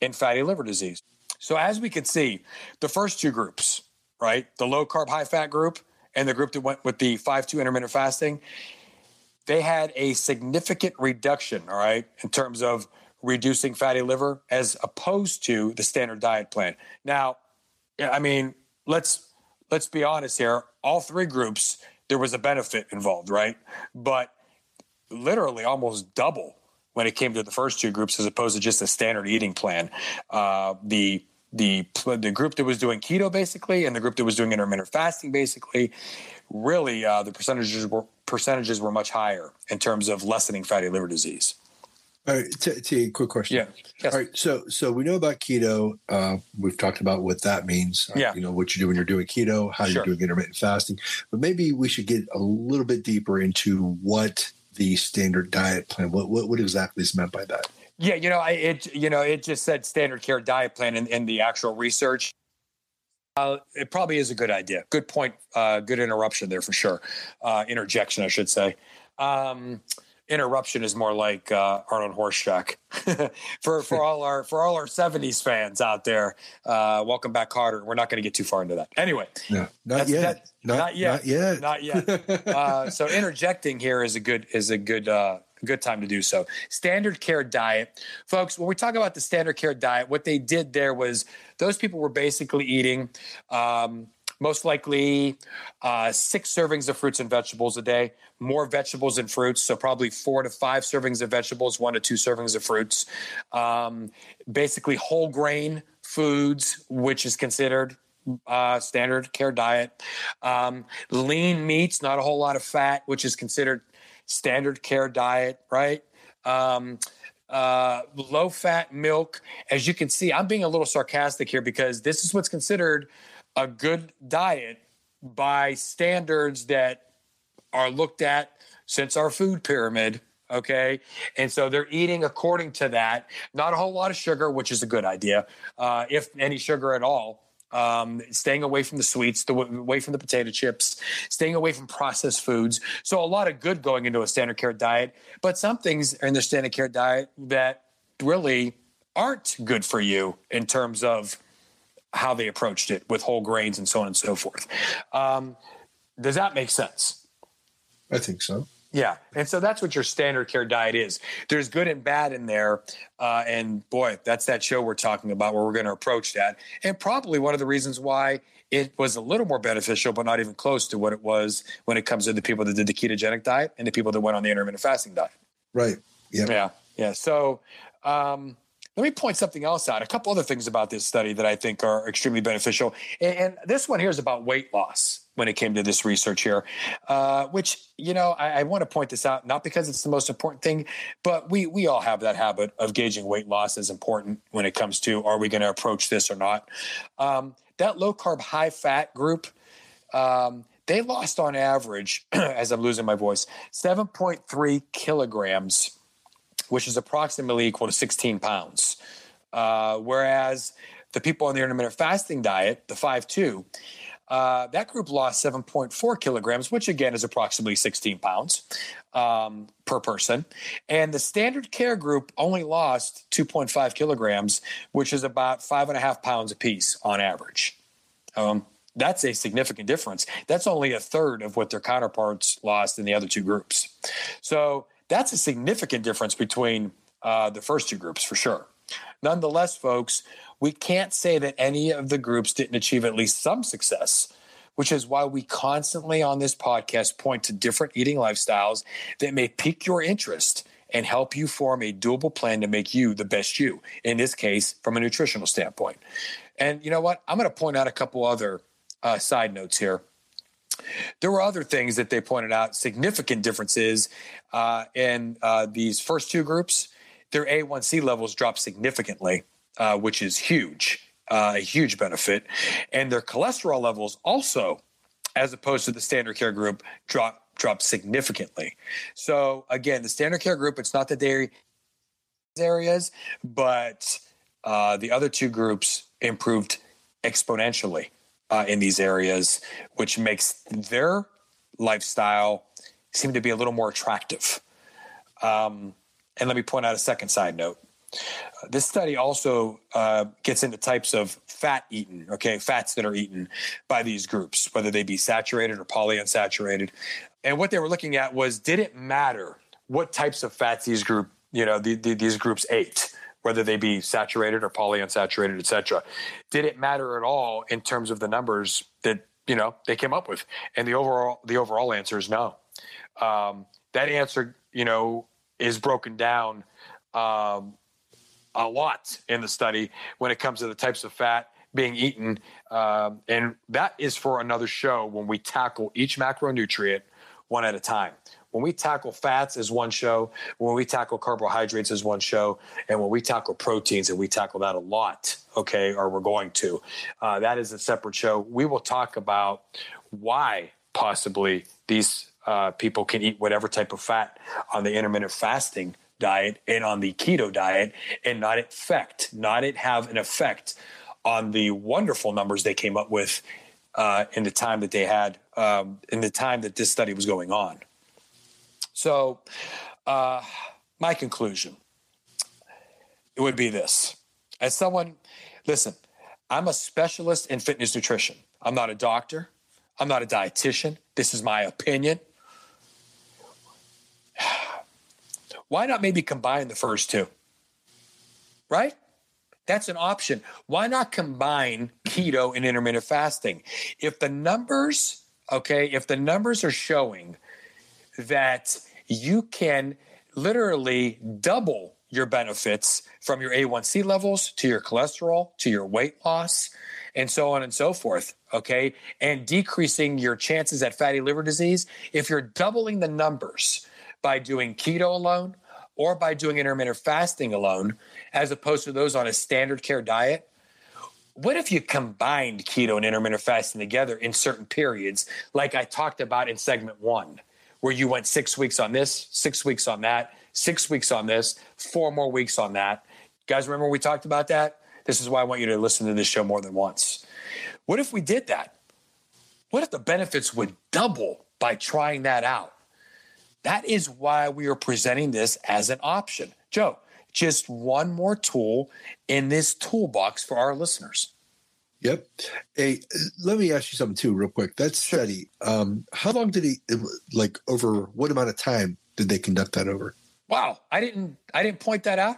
in fatty liver disease. So, as we can see, the first two groups, right, the low carb, high fat group, and the group that went with the 5 2 intermittent fasting, they had a significant reduction, all right, in terms of reducing fatty liver as opposed to the standard diet plan. Now, I mean, let's let's be honest here. All three groups, there was a benefit involved, right? But literally almost double when it came to the first two groups as opposed to just a standard eating plan. Uh, the the the group that was doing keto basically and the group that was doing intermittent fasting basically really uh, the percentages were percentages were much higher in terms of lessening fatty liver disease all right t-, t- quick question yeah yes. all right so so we know about keto uh, we've talked about what that means uh, yeah you know what you do when you're doing keto how sure. you're doing intermittent fasting but maybe we should get a little bit deeper into what the standard diet plan what what, what exactly is meant by that yeah, you know, I, it you know it just said standard care diet plan in, in the actual research. Uh, it probably is a good idea. Good point. Uh, good interruption there for sure. Uh, interjection, I should say. Um, interruption is more like uh, Arnold Horshack. for for all our for all our '70s fans out there, uh, welcome back, Kotter. We're not going to get too far into that. Anyway, no, not yet. That, not, not, yet. Not yet. Not yet. uh, so interjecting here is a good is a good uh, good time to do so. Standard care diet. Folks, when we talk about the standard care diet, what they did there was those people were basically eating um, most likely uh, six servings of fruits and vegetables a day, more vegetables and fruits. So, probably four to five servings of vegetables, one to two servings of fruits. Um, basically, whole grain foods, which is considered uh, standard care diet. Um, lean meats, not a whole lot of fat, which is considered standard care diet, right? Um, uh, low fat milk. As you can see, I'm being a little sarcastic here because this is what's considered a good diet by standards that are looked at since our food pyramid. Okay. And so they're eating according to that. Not a whole lot of sugar, which is a good idea, uh, if any sugar at all um, staying away from the sweets, the, away from the potato chips, staying away from processed foods. So a lot of good going into a standard care diet, but some things in the standard care diet that really aren't good for you in terms of how they approached it with whole grains and so on and so forth. Um, does that make sense? I think so. Yeah. And so that's what your standard care diet is. There's good and bad in there. Uh, and boy, that's that show we're talking about where we're going to approach that. And probably one of the reasons why it was a little more beneficial, but not even close to what it was when it comes to the people that did the ketogenic diet and the people that went on the intermittent fasting diet. Right. Yep. Yeah. Yeah. So, um, let me point something else out. A couple other things about this study that I think are extremely beneficial. And, and this one here is about weight loss when it came to this research here, uh, which you know I, I want to point this out not because it's the most important thing, but we we all have that habit of gauging weight loss as important when it comes to are we going to approach this or not. Um, that low carb, high fat group. Um, they lost on average, as I'm losing my voice, 7.3 kilograms, which is approximately equal to 16 pounds. Uh, whereas the people on the intermittent fasting diet, the 5 2, uh, that group lost 7.4 kilograms, which again is approximately 16 pounds um, per person. And the standard care group only lost 2.5 kilograms, which is about five and a half pounds apiece on average. Um, that's a significant difference. That's only a third of what their counterparts lost in the other two groups. So that's a significant difference between uh, the first two groups for sure. Nonetheless, folks, we can't say that any of the groups didn't achieve at least some success, which is why we constantly on this podcast point to different eating lifestyles that may pique your interest and help you form a doable plan to make you the best you, in this case, from a nutritional standpoint. And you know what? I'm going to point out a couple other uh, side notes here. There were other things that they pointed out, significant differences uh, in uh, these first two groups. Their A1C levels dropped significantly, uh, which is huge, uh, a huge benefit. And their cholesterol levels also, as opposed to the standard care group, drop dropped significantly. So again, the standard care group, it's not the dairy areas, but uh, the other two groups improved exponentially uh, in these areas, which makes their lifestyle seem to be a little more attractive. Um, and let me point out a second side note. This study also uh, gets into types of fat eaten, okay, fats that are eaten by these groups, whether they be saturated or polyunsaturated. And what they were looking at was did it matter what types of fats these group, you know, the, the, these groups ate? whether they be saturated or polyunsaturated, et cetera. Did it matter at all in terms of the numbers that you know they came up with? And the overall the overall answer is no. Um, that answer, you know, is broken down um, a lot in the study when it comes to the types of fat being eaten, um, and that is for another show when we tackle each macronutrient one at a time when we tackle fats as one show, when we tackle carbohydrates as one show, and when we tackle proteins, and we tackle that a lot, okay, or we're going to, uh, that is a separate show. We will talk about why possibly these uh, people can eat whatever type of fat on the intermittent fasting diet and on the keto diet and not affect, not it have an effect on the wonderful numbers they came up with uh, in the time that they had um, in the time that this study was going on. So, uh, my conclusion it would be this: as someone, listen, I'm a specialist in fitness nutrition. I'm not a doctor. I'm not a dietitian. This is my opinion. Why not maybe combine the first two? Right? That's an option. Why not combine keto and intermittent fasting? If the numbers, okay, if the numbers are showing that you can literally double your benefits from your A1C levels to your cholesterol to your weight loss and so on and so forth. Okay. And decreasing your chances at fatty liver disease. If you're doubling the numbers by doing keto alone or by doing intermittent fasting alone, as opposed to those on a standard care diet, what if you combined keto and intermittent fasting together in certain periods, like I talked about in segment one? where you went six weeks on this, six weeks on that, six weeks on this, four more weeks on that. Guys, remember we talked about that? This is why I want you to listen to this show more than once. What if we did that? What if the benefits would double by trying that out? That is why we are presenting this as an option. Joe, just one more tool in this toolbox for our listeners. Yep. Hey, let me ask you something too, real quick. That study, um, how long did he like over what amount of time did they conduct that over? Wow, I didn't I didn't point that out.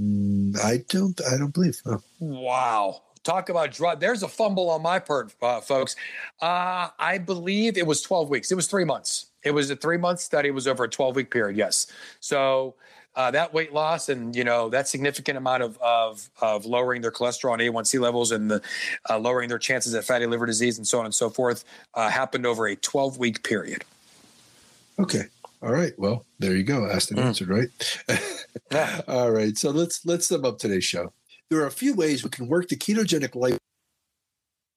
Mm, I don't I don't believe. Oh. Wow. Talk about drug. There's a fumble on my part, uh, folks. Uh, I believe it was 12 weeks. It was three months. It was a three month study. It was over a 12 week period. Yes. So uh, that weight loss and you know that significant amount of of, of lowering their cholesterol and A1C levels and the uh, lowering their chances of fatty liver disease and so on and so forth uh, happened over a 12 week period. Okay. All right. Well, there you go. Asked and mm. answered, right? All right. So let's let's sum up today's show. There are a few ways we can work the ketogenic life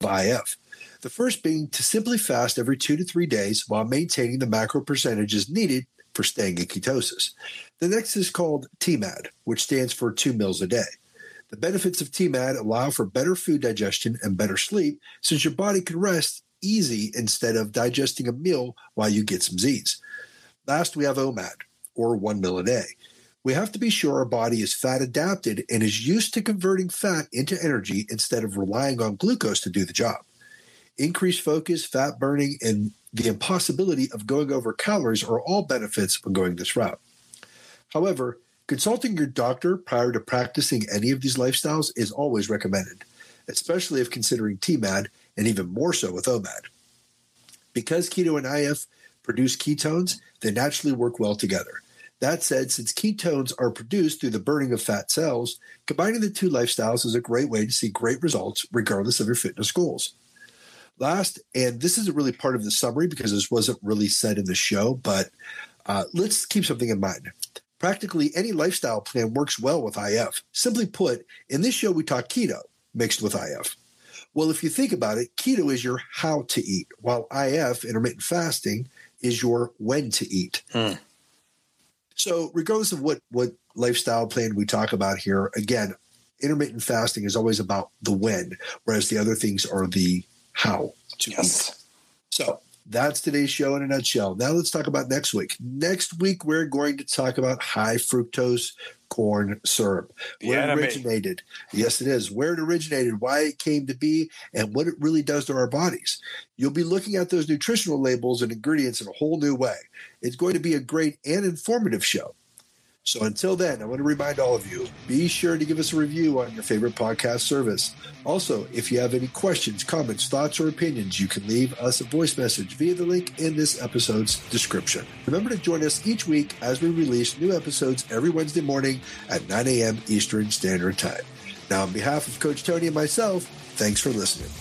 IF. The first being to simply fast every two to three days while maintaining the macro percentages needed for staying in ketosis. The next is called TMAD, which stands for two meals a day. The benefits of TMAD allow for better food digestion and better sleep since your body can rest easy instead of digesting a meal while you get some Z's. Last, we have OMAD, or one meal a day. We have to be sure our body is fat adapted and is used to converting fat into energy instead of relying on glucose to do the job. Increased focus, fat burning, and the impossibility of going over calories are all benefits when going this route. However, consulting your doctor prior to practicing any of these lifestyles is always recommended, especially if considering TMAD and even more so with OMAD. Because keto and IF produce ketones, they naturally work well together. That said, since ketones are produced through the burning of fat cells, combining the two lifestyles is a great way to see great results regardless of your fitness goals. Last, and this isn't really part of the summary because this wasn't really said in the show, but uh, let's keep something in mind. Practically any lifestyle plan works well with IF. Simply put, in this show, we talk keto mixed with IF. Well, if you think about it, keto is your how to eat, while IF, intermittent fasting, is your when to eat. Mm. So, regardless of what what lifestyle plan we talk about here, again, intermittent fasting is always about the when, whereas the other things are the how to yes. eat. So that's today's show in a nutshell. Now let's talk about next week. Next week, we're going to talk about high fructose corn syrup. Where it originated. Yes, it is. Where it originated, why it came to be, and what it really does to our bodies. You'll be looking at those nutritional labels and ingredients in a whole new way. It's going to be a great and informative show. So until then, I want to remind all of you be sure to give us a review on your favorite podcast service. Also, if you have any questions, comments, thoughts, or opinions, you can leave us a voice message via the link in this episode's description. Remember to join us each week as we release new episodes every Wednesday morning at 9 a.m. Eastern Standard Time. Now, on behalf of Coach Tony and myself, thanks for listening.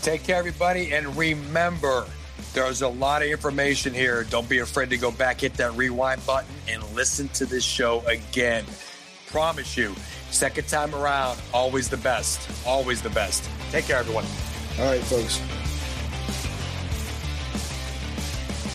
Take care, everybody, and remember, there's a lot of information here. Don't be afraid to go back, hit that rewind button, and listen to this show again. Promise you, second time around, always the best. Always the best. Take care, everyone. All right, folks.